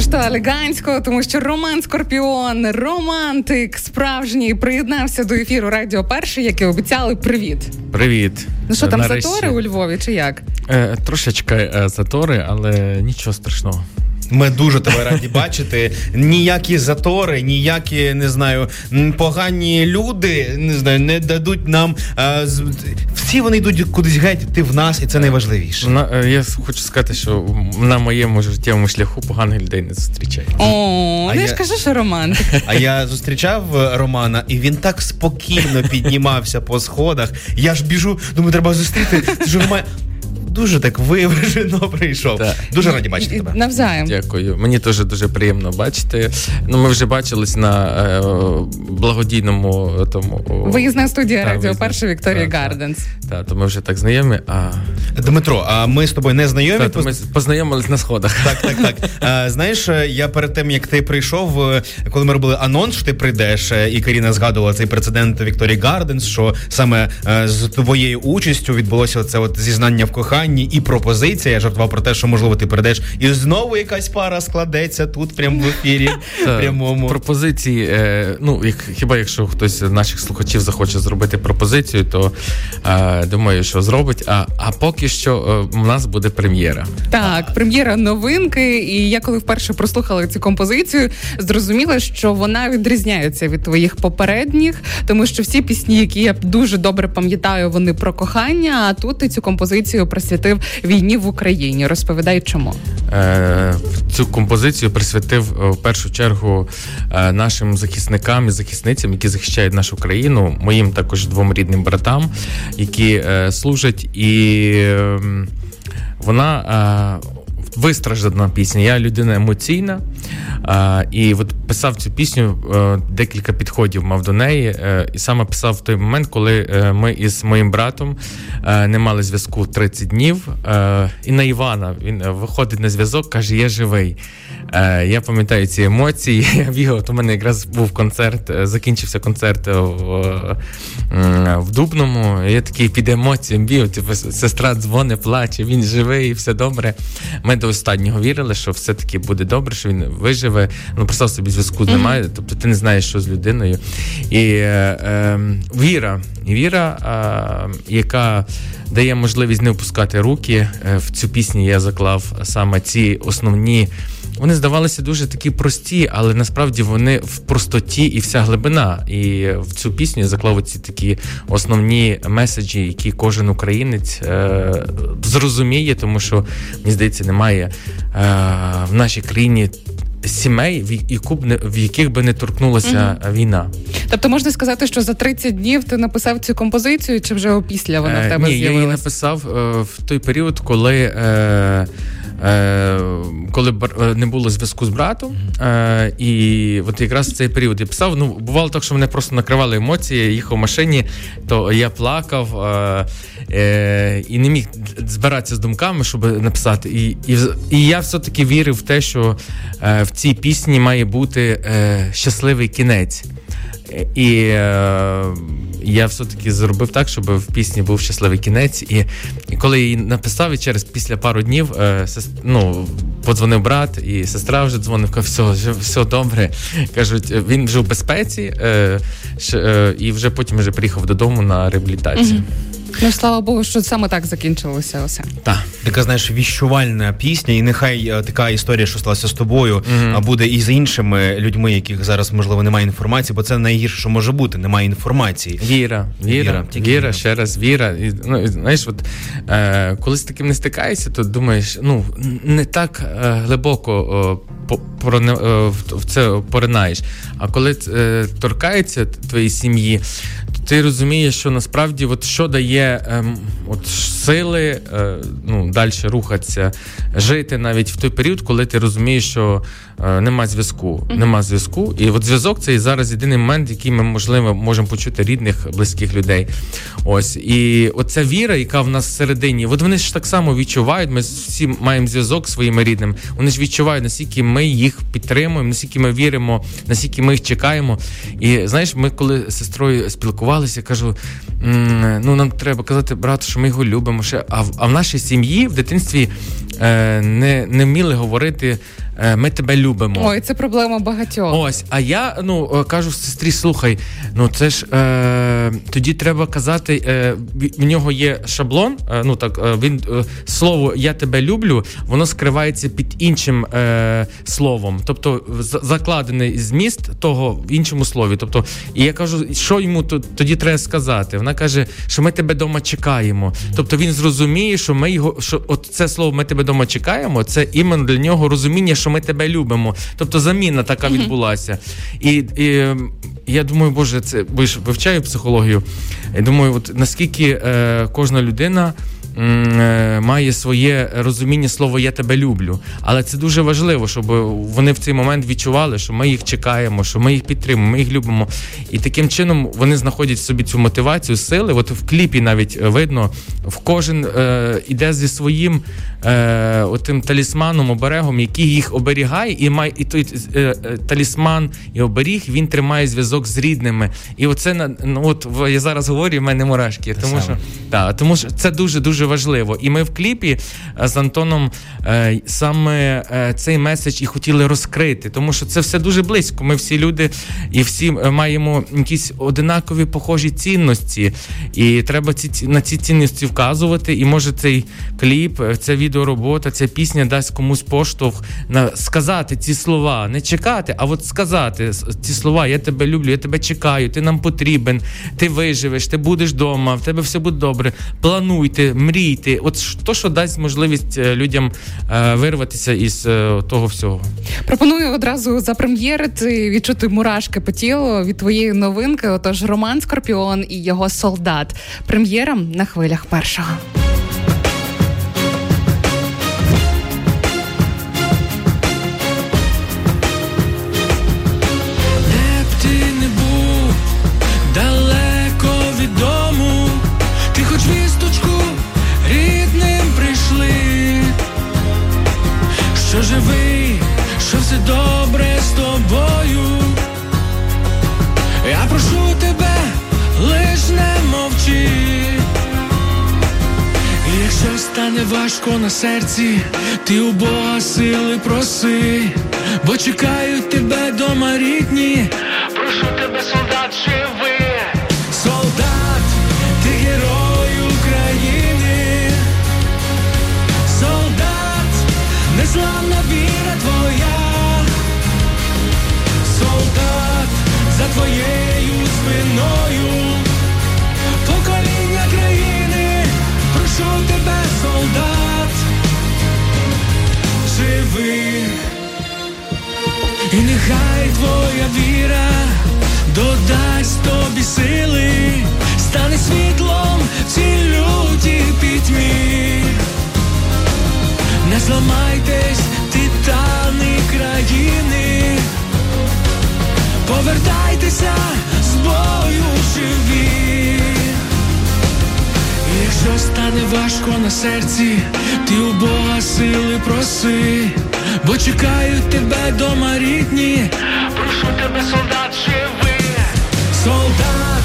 ну що, елегантсько, тому що Роман Скорпіон, романтик, справжній, приєднався до ефіру Радіо Перший, як і обіцяли. Привіт. Привіт. Ну що там Нарешті. затори у Львові, чи як? Е, Трошечки е, затори, але нічого страшного. Ми дуже тебе раді бачити. Ніякі затори, ніякі не знаю, погані люди не знаю, не дадуть нам. А, всі вони йдуть кудись геть. Ти в нас, і це найважливіше. На е, я хочу сказати, що на моєму життєвому шляху поганих людей не зустрічає. О, ти ж кажу, що Роман. А я зустрічав е, Романа, і він так спокійно піднімався по сходах. Я ж біжу, думаю, треба зустріти. Це ж Роман дуже так виважено прийшов. Так. Дуже раді бачити тебе. Навзаєм. Дякую. Мені теж дуже приємно бачити. Ну, Ми вже бачились на е, благодійному тому. Виїзна студія та, радіо перша Вікторія Гарденс. Так, то ми вже так знайомі. А... Дмитро, а ми з тобою не знайомі. Та, Ми познайомились на сходах. Так, так, так. А, Знаєш, я перед тим як ти прийшов, е, коли ми робили анонс, що ти прийдеш, е, і Каріна згадувала цей прецедент Вікторії Гарденс, що саме е, з твоєю участю відбулося це от зізнання в коханні коханні і пропозиція. Я жартував про те, що можливо ти прийдеш, і знову якась пара складеться тут, прямо в ефірі. прямому пропозиції. Е, ну як хіба якщо хтось з наших слухачів захоче зробити пропозицію, то е, думаю, що зробить. А а поки що е, у нас буде прем'єра. Так, прем'єра новинки. І я коли вперше прослухала цю композицію, зрозуміла, що вона відрізняється від твоїх попередніх, тому що всі пісні, які я дуже добре пам'ятаю, вони про кохання. А тут ти цю композицію присвятив війні в Україні. Розповідай, чому Е, цю композицію присвятив е, в першу чергу е, нашим захисникам і захисницям, які захищають нашу країну, моїм також двом рідним братам, які е, служать, і ем, вона вистраждана пісня. Я людина емоційна. А, І от писав цю пісню, е, декілька підходів мав до неї. Е, і саме писав в той момент, коли е, ми із моїм братом не мали зв'язку 30 днів. І на Івана він виходить на зв'язок, каже: Я живий. Я пам'ятаю ці емоції. Я бігав, у мене якраз був концерт, закінчився концерт в в Дубному. Я такий під емоціями бігав, типу, сестра дзвонить, плаче, він живий, все добре. Ми до останнього вірили, що все-таки буде добре, що він виживе. Ну просто собі зв'язку немає, тобто ти не знаєш, що з людиною. І е, е, віра, віра, е, яка дає можливість не опускати руки. Е, в цю пісню я заклав саме ці основні. Вони здавалися дуже такі прості, але насправді вони в простоті і вся глибина. І в цю пісню я заклав ці такі основні меседжі, які кожен українець е, зрозуміє, тому що мені здається, немає е, в нашій країні сімей, в яку б не в яких би не торкнулася угу. війна. Тобто можна сказати, що за 30 днів ти написав цю композицію, чи вже опісля вона в тебе Ні, з'явилась? я її написав е, в той період, коли. Е, Е, коли е, не було зв'язку з братом, е, і от якраз в цей період я писав. Ну бувало так, що мене просто накривали емоції. Я їхав в машині, то я плакав і не міг збиратися з думками, щоб написати. І і, і я все-таки вірив в те, що в цій пісні має бути щасливий кінець. І е, я все-таки зробив так, щоб в пісні був щасливий кінець. І коли я її написав, і через після пару днів е, сест, ну, подзвонив брат, і сестра вже дзвонив, каже, все, вже, все добре. Кажуть, він вже в безпеці, е, е, і вже потім вже приїхав додому на реабілітацію. Mm-hmm. Ну слава Богу, що саме так закінчилося. Усе так. така знаєш віщувальна пісня, і нехай е, така історія, що сталася з тобою, mm-hmm. буде і з іншими людьми, яких зараз можливо немає інформації, бо це найгірше, що може бути. Немає інформації. Віра, віра, віра, віра ще раз віра. І, ну, знаєш, от е, коли з таким не стикаєшся, то думаєш, ну не так е, глибоко е, по, е, в це поринаєш. А коли е, торкається твоєї сім'ї, то ти розумієш, що насправді от що дає ем, от сили е, ну, далі рухатися, жити навіть в той період, коли ти розумієш, що нема зв'язку. Нема зв'язку. І от зв'язок це і зараз єдиний момент, який ми можливо можемо почути рідних, близьких людей. Ось і оця віра, яка в нас всередині, от вони ж так само відчувають. Ми всі маємо зв'язок зі своїми рідними. Вони ж відчувають, наскільки ми їх підтримуємо, наскільки ми віримо, наскільки ми їх чекаємо. І знаєш, ми коли з сестрою спілкувалися кажу: ну нам треба казати брату, що ми його любимо. Ще. А в, а в нашій сім'ї в дитинстві е, не не вміли говорити е, ми тебе любимо. Ой, це проблема багатьох. Ось, а я ну кажу сестрі, слухай, ну це ж е, тоді треба казати, е, в нього є шаблон. Е, ну так е, він е, слово Я тебе люблю, воно скривається під іншим е, словом, тобто закладений зміст того в іншому слові. Тобто, і я кажу, що йому тоді треба сказати. Вона каже, що ми тебе вдома чекаємо. Тобто він зрозуміє, що ми його що от це слово ми тебе вдома чекаємо. Це іменно для нього розуміння, що ми тебе любимо. Тобто заміна така відбулася. І, і я думаю, боже, це бо ж вивчаю психологію. Я думаю, от наскільки е, кожна людина. Е, має своє розуміння слова Я тебе люблю. Але це дуже важливо, щоб вони в цей момент відчували, що ми їх чекаємо, що ми їх підтримуємо, ми їх любимо. І таким чином вони знаходять в собі цю мотивацію, сили. От в кліпі навіть видно, в кожен е, іде зі своїм е, отим талісманом, оберегом, який їх оберігає, і має і той е, е, талісман і оберіг він тримає зв'язок з рідними. І оце ну, от я зараз говорю, в мене мурашки, тому що та, тому що це дуже дуже важливо. І ми в кліпі е, з Антоном е, саме е, цей меседж і хотіли розкрити, тому що це все дуже близько. Ми всі люди і всі маємо якісь одинакові похожі цінності, і треба ці на ці цінності вказувати. І може цей кліп, ця відеоробота, ця пісня дасть комусь поштовх на сказати ці слова, не чекати, а от сказати ці слова: Я тебе люблю, я тебе чекаю, ти нам потрібен, ти виживеш, ти будеш вдома, в тебе все буде добре. Плануйте, мрійте. От то, що дасть можливість е, людям е, вирватися із е, того всього. Пропоную одразу запрем'єрити, відчути мурашки по тілу від твоєї новинки. Отож, Роман Скорпіон і його солдат. Прем'єра на хвилях першого. Стане важко на серці, ти у Бога сили проси, бо чекають тебе дома рідні. Прошу тебе, солдат, живи, за твоєю спиною. солдат живи, і нехай твоя віра додасть тобі сили, стане світлом в люті пітьмі. Не зламайтесь, титани країни, повертайтеся з бою живі. Якщо стане важко на серці, ти у Бога сили проси, бо чекають тебе дома рідні. Прошу тебе, солдат, живи, солдат,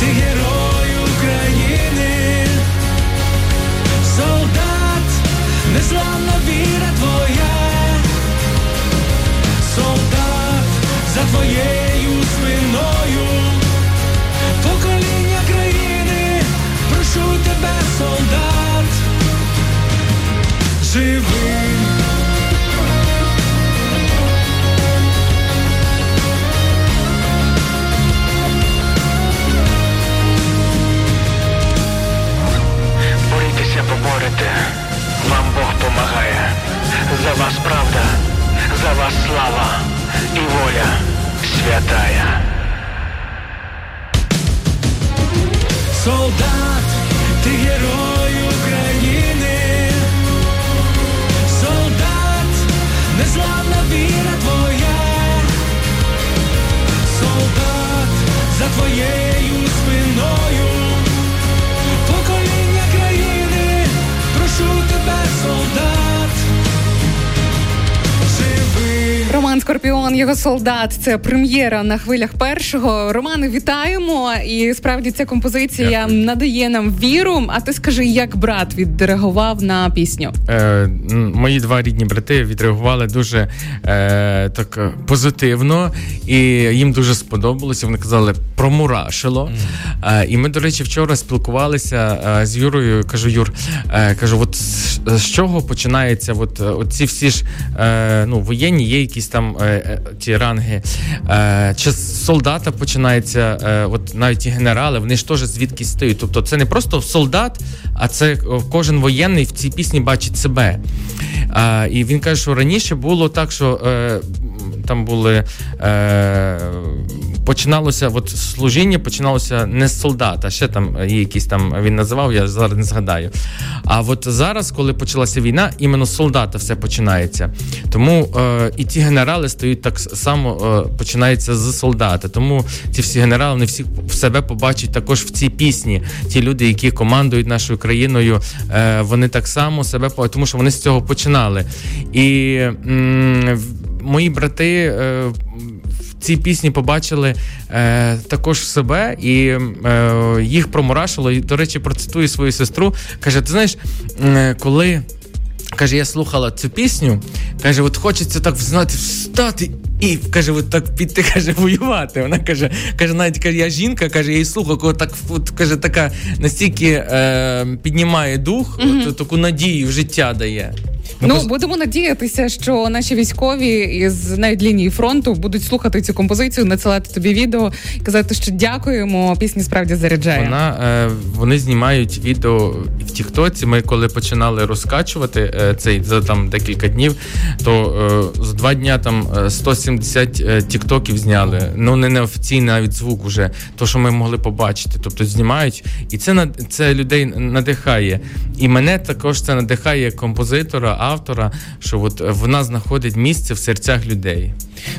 ти герой України, солдат, незламна віра твоя, солдат твоєю спиною. покоління країни, прошу тебе, солдат, живи. Роман Скорпіон, його солдат. Це прем'єра на хвилях першого. Романе, вітаємо! І справді ця композиція Дякую. надає нам віру. А ти скажи, як брат відреагував на пісню? Е, Мої два рідні брати відреагували дуже е, так е, позитивно, і їм дуже сподобалося. Вони казали промурашило. Mm. Е, і ми, до речі, вчора спілкувалися е, з Юрою. Кажу, Юр, е, кажу, от з, з чого починається? От, от ці всі ж ну воєнні є якісь там ті ранги. Чи з солдата починається, от навіть ті генерали, вони ж теж звідкись стають. Тобто це не просто солдат, а це кожен воєнний в цій пісні бачить себе. Е, І він каже, що раніше було так, що е, там були. Е, Починалося от служіння, починалося не з солдата, ще там є якісь там він називав, я зараз не згадаю. А от зараз, коли почалася війна, іменно з солдата все починається. Тому е, і ті генерали стають так само, е, починається з солдата. Тому ці всі генерали вони всі себе побачать також в цій пісні. Ті люди, які командують нашою країною, е, вони так само себе тому що вони з цього починали. І м- мої брати. Е, в цій пісні побачили е, також себе і е, їх промурашило. І, до речі, процитую свою сестру. Каже: ти знаєш, коли каже, я слухала цю пісню, каже, от хочеться так знати, встати. І каже, от так піти, каже, воювати. Вона каже, каже, навіть каже, я жінка, каже, я її слухаю, коли так от, каже, така настільки е, піднімає дух, mm-hmm. от, таку надію в життя дає. Ну, ну будемо надіятися, що наші військові із навіть лінії фронту будуть слухати цю композицію, надсилати тобі відео і казати, що дякуємо. Пісні справді заряджає. Вона е, вони знімають відео в Тіктоці. Ми коли починали розкачувати е, цей за там декілька днів, то е, за два дня там 170 е, е, тіктоків зняли. Ну не неофіційний навіть звук уже, то що ми могли побачити. Тобто знімають, і це це людей надихає. І мене також це надихає як композитора автора, що от вона знаходить місце в серцях людей.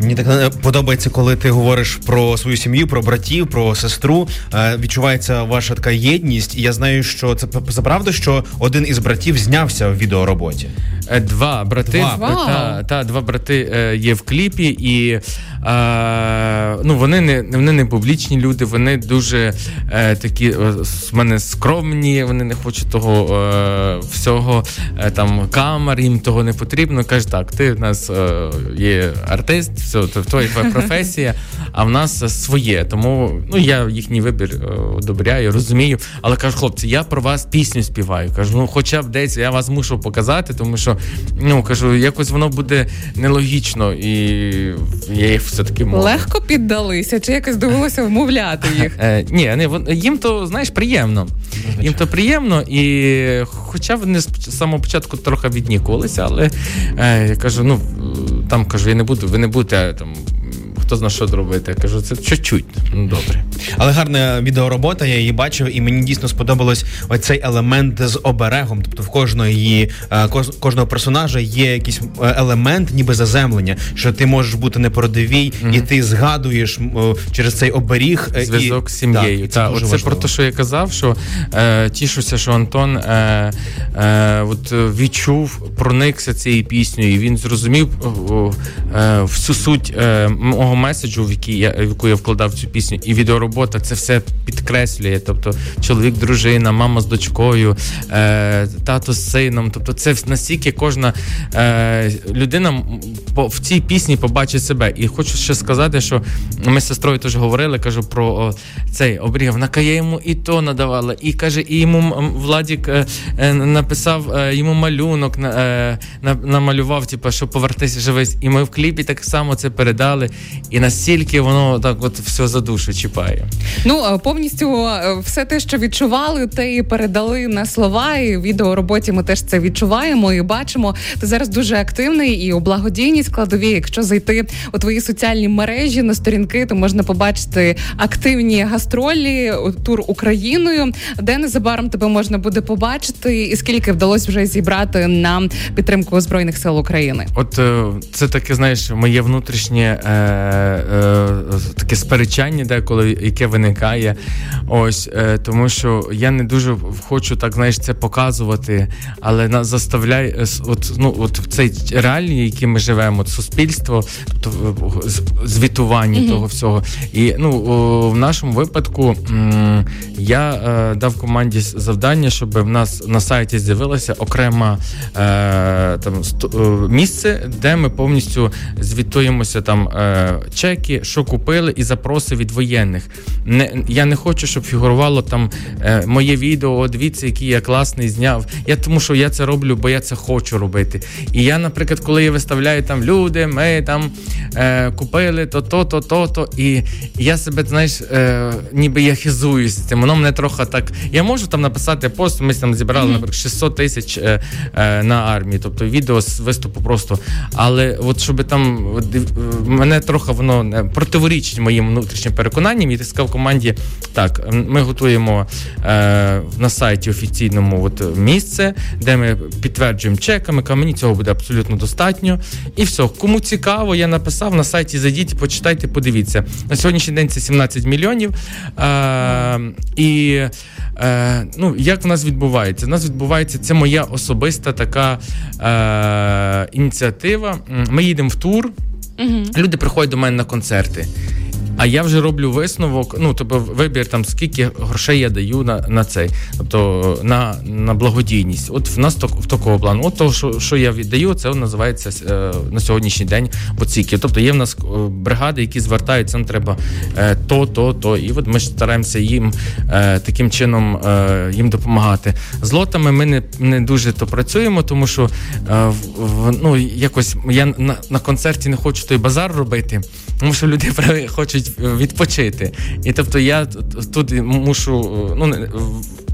Мені так е, подобається, коли ти говориш про свою сім'ю, про братів, про сестру. Е, відчувається ваша така єдність, і я знаю, що це за правда, що один із братів знявся в відеороботі. Е, два брати два, та, та, два брати є в кліпі, і ну вони не вони не публічні люди, вони дуже е, такі з мене скромні. Вони не хочуть того е, всього там камер, їм того не потрібно. Каже, так, ти в нас є артист все, то твоя професія, а в нас своє. Тому ну я їхній вибір е, одобряю, розумію. Але кажу, хлопці, я про вас пісню співаю. Кажу, ну хоча б десь я вас мушу показати, тому що ну кажу, якось воно буде нелогічно, і я їх все таки можу. легко піддалися, чи якось довелося вмовляти їх? Е, Ні, не їм то знаєш приємно. Їм то приємно, і хоча вони з самого початку трохи віднікувалися, але е, я кажу, ну там кажу, я не буду, ви не будете там хто зна що зробити. Я кажу, це чуть-чуть. Ну добре. Але гарна відеоробота, я її бачив, і мені дійсно сподобалось оцей елемент з оберегом. Тобто в кожної е, кожного персонажа є якийсь е, елемент, ніби заземлення, що ти можеш бути непородивій, mm-hmm. і ти згадуєш через цей оберіг е, зв'язок і... з сім'єю. Так, це, Та, Оце про те, що я казав, що е, тішуся, що Антон е, е, от відчув, проникся цією піснею, і він зрозумів е, всю суть мого меседжу, в який я в яку я вкладав цю пісню, і відеоробота це все підкреслює. Тобто чоловік, дружина, мама з дочкою, е, тато з сином. Тобто, це настільки кожна е, людина в цій пісні побачить себе. І хочу ще сказати, що ми з сестрою теж говорили, кажу про о, цей обріг. Вона каже, йому і то надавала, і каже, і йому Владік е, е, написав е, йому малюнок, е, намалював, типу, що повертися живись. І ми в кліпі так само це передали і настільки воно так, от все за душу чіпає. Ну е, повністю е, все те, що відчували, те і передали на слова. І в відеороботі ми теж це відчуваємо і бачимо. Ти зараз дуже активний і у благодійній складові. Якщо зайти у твої соціальні мережі на сторінки, то можна побачити активні гастролі, тур Україною, де незабаром тебе можна буде побачити, і скільки вдалося вже зібрати на підтримку збройних сил України. От е, це таке, знаєш, моє внутрішнє. Е, таке сперечання, деколи яке виникає. Ось е, тому, що я не дуже хочу так знаєш це показувати, але нас заставляє е, от, ну, от в цей реальні, які ми живемо, от суспільство, тобто звітування mm-hmm. того всього. І ну в нашому випадку м- я е, дав команді завдання, щоб в нас на сайті з'явилося окрема е, там сто, місце, де ми повністю звітуємося там чеки, що купили, і запроси від воєнних. Не я не хочу, щоб фігурувало там е, моє відео. Дивіться, який я класний зняв. Я тому, що я це роблю, бо я це хочу робити. І я, наприклад, коли я виставляю там люди, ми там е, купили то, то, то, то, то, і я себе знаєш, е, ніби я хизуюсь цим. Воно мене трохи так. Я можу там написати пост. Ми там зібрали наприклад, 600 тисяч е, е, на армії, тобто відео з виступу просто. Але от щоб там от, мене трохи воно противорічить моїм внутрішнім переконанням, і ти сказав команді так, ми готуємо е, на сайті офіційному от місце, де ми підтверджуємо чеками. Мені цього буде абсолютно достатньо. І все, кому цікаво, я написав на сайті. Зайдіть, почитайте, подивіться. На сьогоднішній день це 17 мільйонів. Е, І е, ну, як в нас відбувається? У нас відбувається це моя особиста така е, ініціатива. Ми їдемо в тур. Угу. Люди приходять до мене на концерти. А я вже роблю висновок. Ну тобто вибір там скільки грошей я даю на на цей, тобто на на благодійність. От в нас так, в такого плану. От то, що що я віддаю, це називається е, на сьогоднішній день оціки. Тобто є в нас е, бригади, які звертаються, нам треба е, то, то, то. І от ми стараємося їм таким чином їм допомагати. З лотами ми не не дуже то працюємо, тому що ну якось я на, на концерті не хочу той базар робити, тому що люди хочуть відпочити. І тобто я тут мушу ну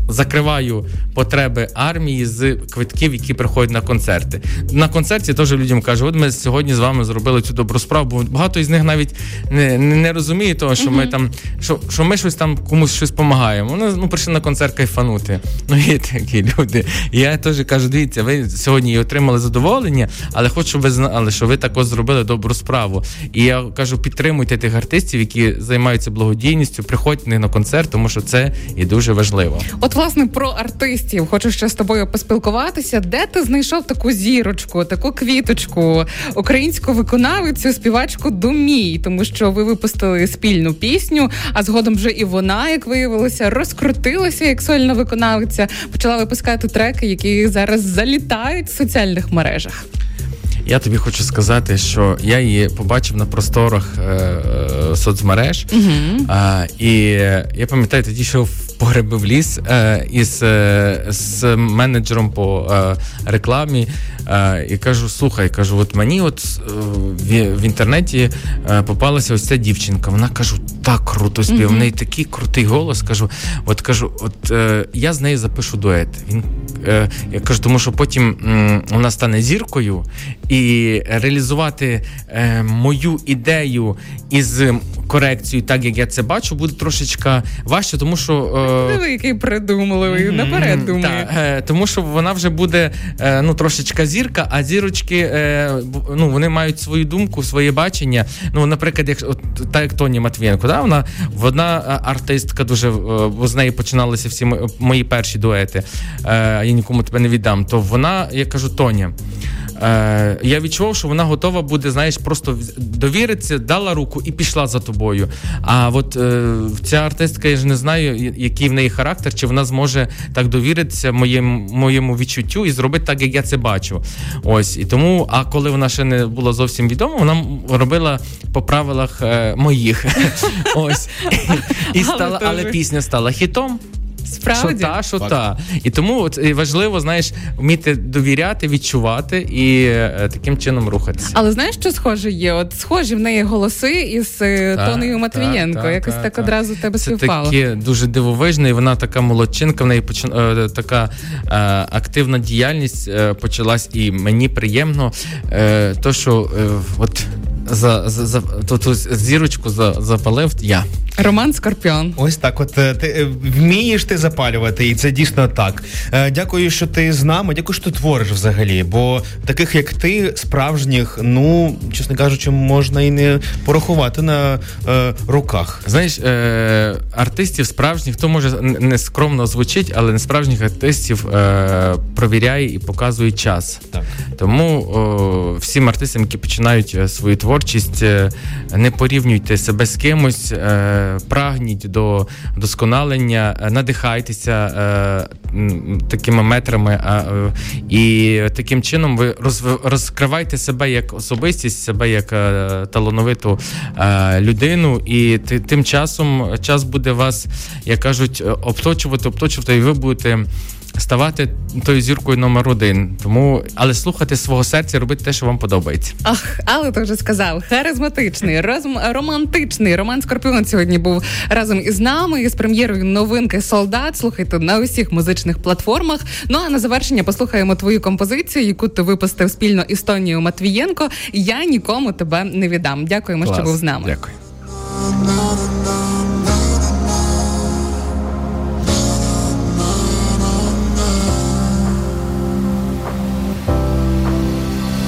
закриваю потреби армії з квитків, які приходять на концерти. На концерті теж людям кажу, от ми сьогодні з вами зробили цю добру справу, бо багато із них навіть не не, не розуміє того, що uh-huh. ми там, що що ми щось там комусь щось допомагаємо. Вони ну прийшли на концерт кайфанути. Ну є такі люди. І я теж кажу, дивіться, ви сьогодні отримали задоволення, але хочу, щоб ви знали, що ви також зробили добру справу. І я кажу, підтримуйте тих артистів, які займаються благодійністю, приходьте на концерт, тому що це і дуже важливо. От власне про артистів хочу ще з тобою поспілкуватися. Де ти знайшов таку зірочку, таку квіточку, українську виконавицю, співачку Думій, тому що ви випустили спільну пісню, а згодом вже і вона, як виявилося, розкрутилася як сольна виконавиця, почала випускати треки, які зараз залітають в соціальних мережах. Я тобі хочу сказати, що я її побачив на просторах е, е, соцмереж, uh-huh. е, і я пам'ятаю, тоді що в погреби в ліс е, із е, з менеджером по е, рекламі е, і кажу: слухай, кажу, от мені от в, в інтернеті е, попалася ось ця дівчинка. Вона кажу, так круто спів. В неї такий крутий голос. Кажу, от кажу, от я з нею запишу дует. Він я кажу, тому що потім вона стане зіркою і реалізувати мою ідею із корекцією, так як я це бачу, буде трошечка важче, тому що Диви, який придумливий, наперед думає. Е, тому що вона вже буде е, ну трошечка зірка, а зірочки е, ну вони мають свою думку, своє бачення. Ну, наприклад, як от та як Тоні Матвієнко, да, вона вона артистка дуже з неї починалися всі мої перші дуети. Я нікому тебе не віддам. То вона, я кажу, Тоня. Е, Я відчував, що вона готова буде, знаєш, просто довіритися, дала руку і пішла за тобою. А от е, ця артистка, я ж не знаю, який в неї характер, чи вона зможе так довіритися моєму моєму відчуттю і зробити так, як я це бачу. Ось і тому, а коли вона ще не була зовсім відома, вона робила по правилах е, моїх. Ось і стала, але пісня стала хітом. Справді? Що та, що Факт. та. І тому от, важливо, знаєш, вміти довіряти, відчувати і е, таким чином рухатися. Але знаєш, що схоже є? От схожі в неї голоси із е, та, Тонею Матвієнко. Та, Якось так одразу тебе Це співпало. таке дуже дивовижне, і вона така молодчинка, в неї почин... е, така е, активна діяльність е, почалась, і мені приємно, е, то що от за за, за ту, ту зірочку за, запалив я. Роман Скорпіон. Ось так. От е, ти е, вмієш ти запалювати, і це дійсно так. Е, дякую, що ти з нами. Дякую, що ти твориш взагалі. Бо таких як ти, справжніх, ну чесно кажучи, можна і не порахувати на е, руках. Знаєш, е, артистів справжніх, то може не скромно звучить, але не справжніх артистів е, провіряє і показує час. Так. Тому о, всім артистам, які починають свою творчість, не порівнюйте себе з кимось. Е, прагніть до досконалення, е, надихайтеся е, такими метрами, е, і таким чином ви розкриваєте себе як особистість, себе як талановиту людину, і тим часом час буде вас, як кажуть, обточувати, обточувати, і ви будете ставати тою зіркою номер один. Тому, але слухати свого серця, робити те, що вам подобається. Ах, але ти вже сказав, харизматичний, розм... романтичний. Роман Скорпіон сьогодні був разом із нами із прем'єрою новинки Солдат. Слухайте на усіх музичних платформах. Ну а на завершення послухаємо твою композицію, яку ти випустив спільно із Тонією Матвієнко. Я нікому тебе не віддам. Дякуємо, Клас. що був з нами. Дякую.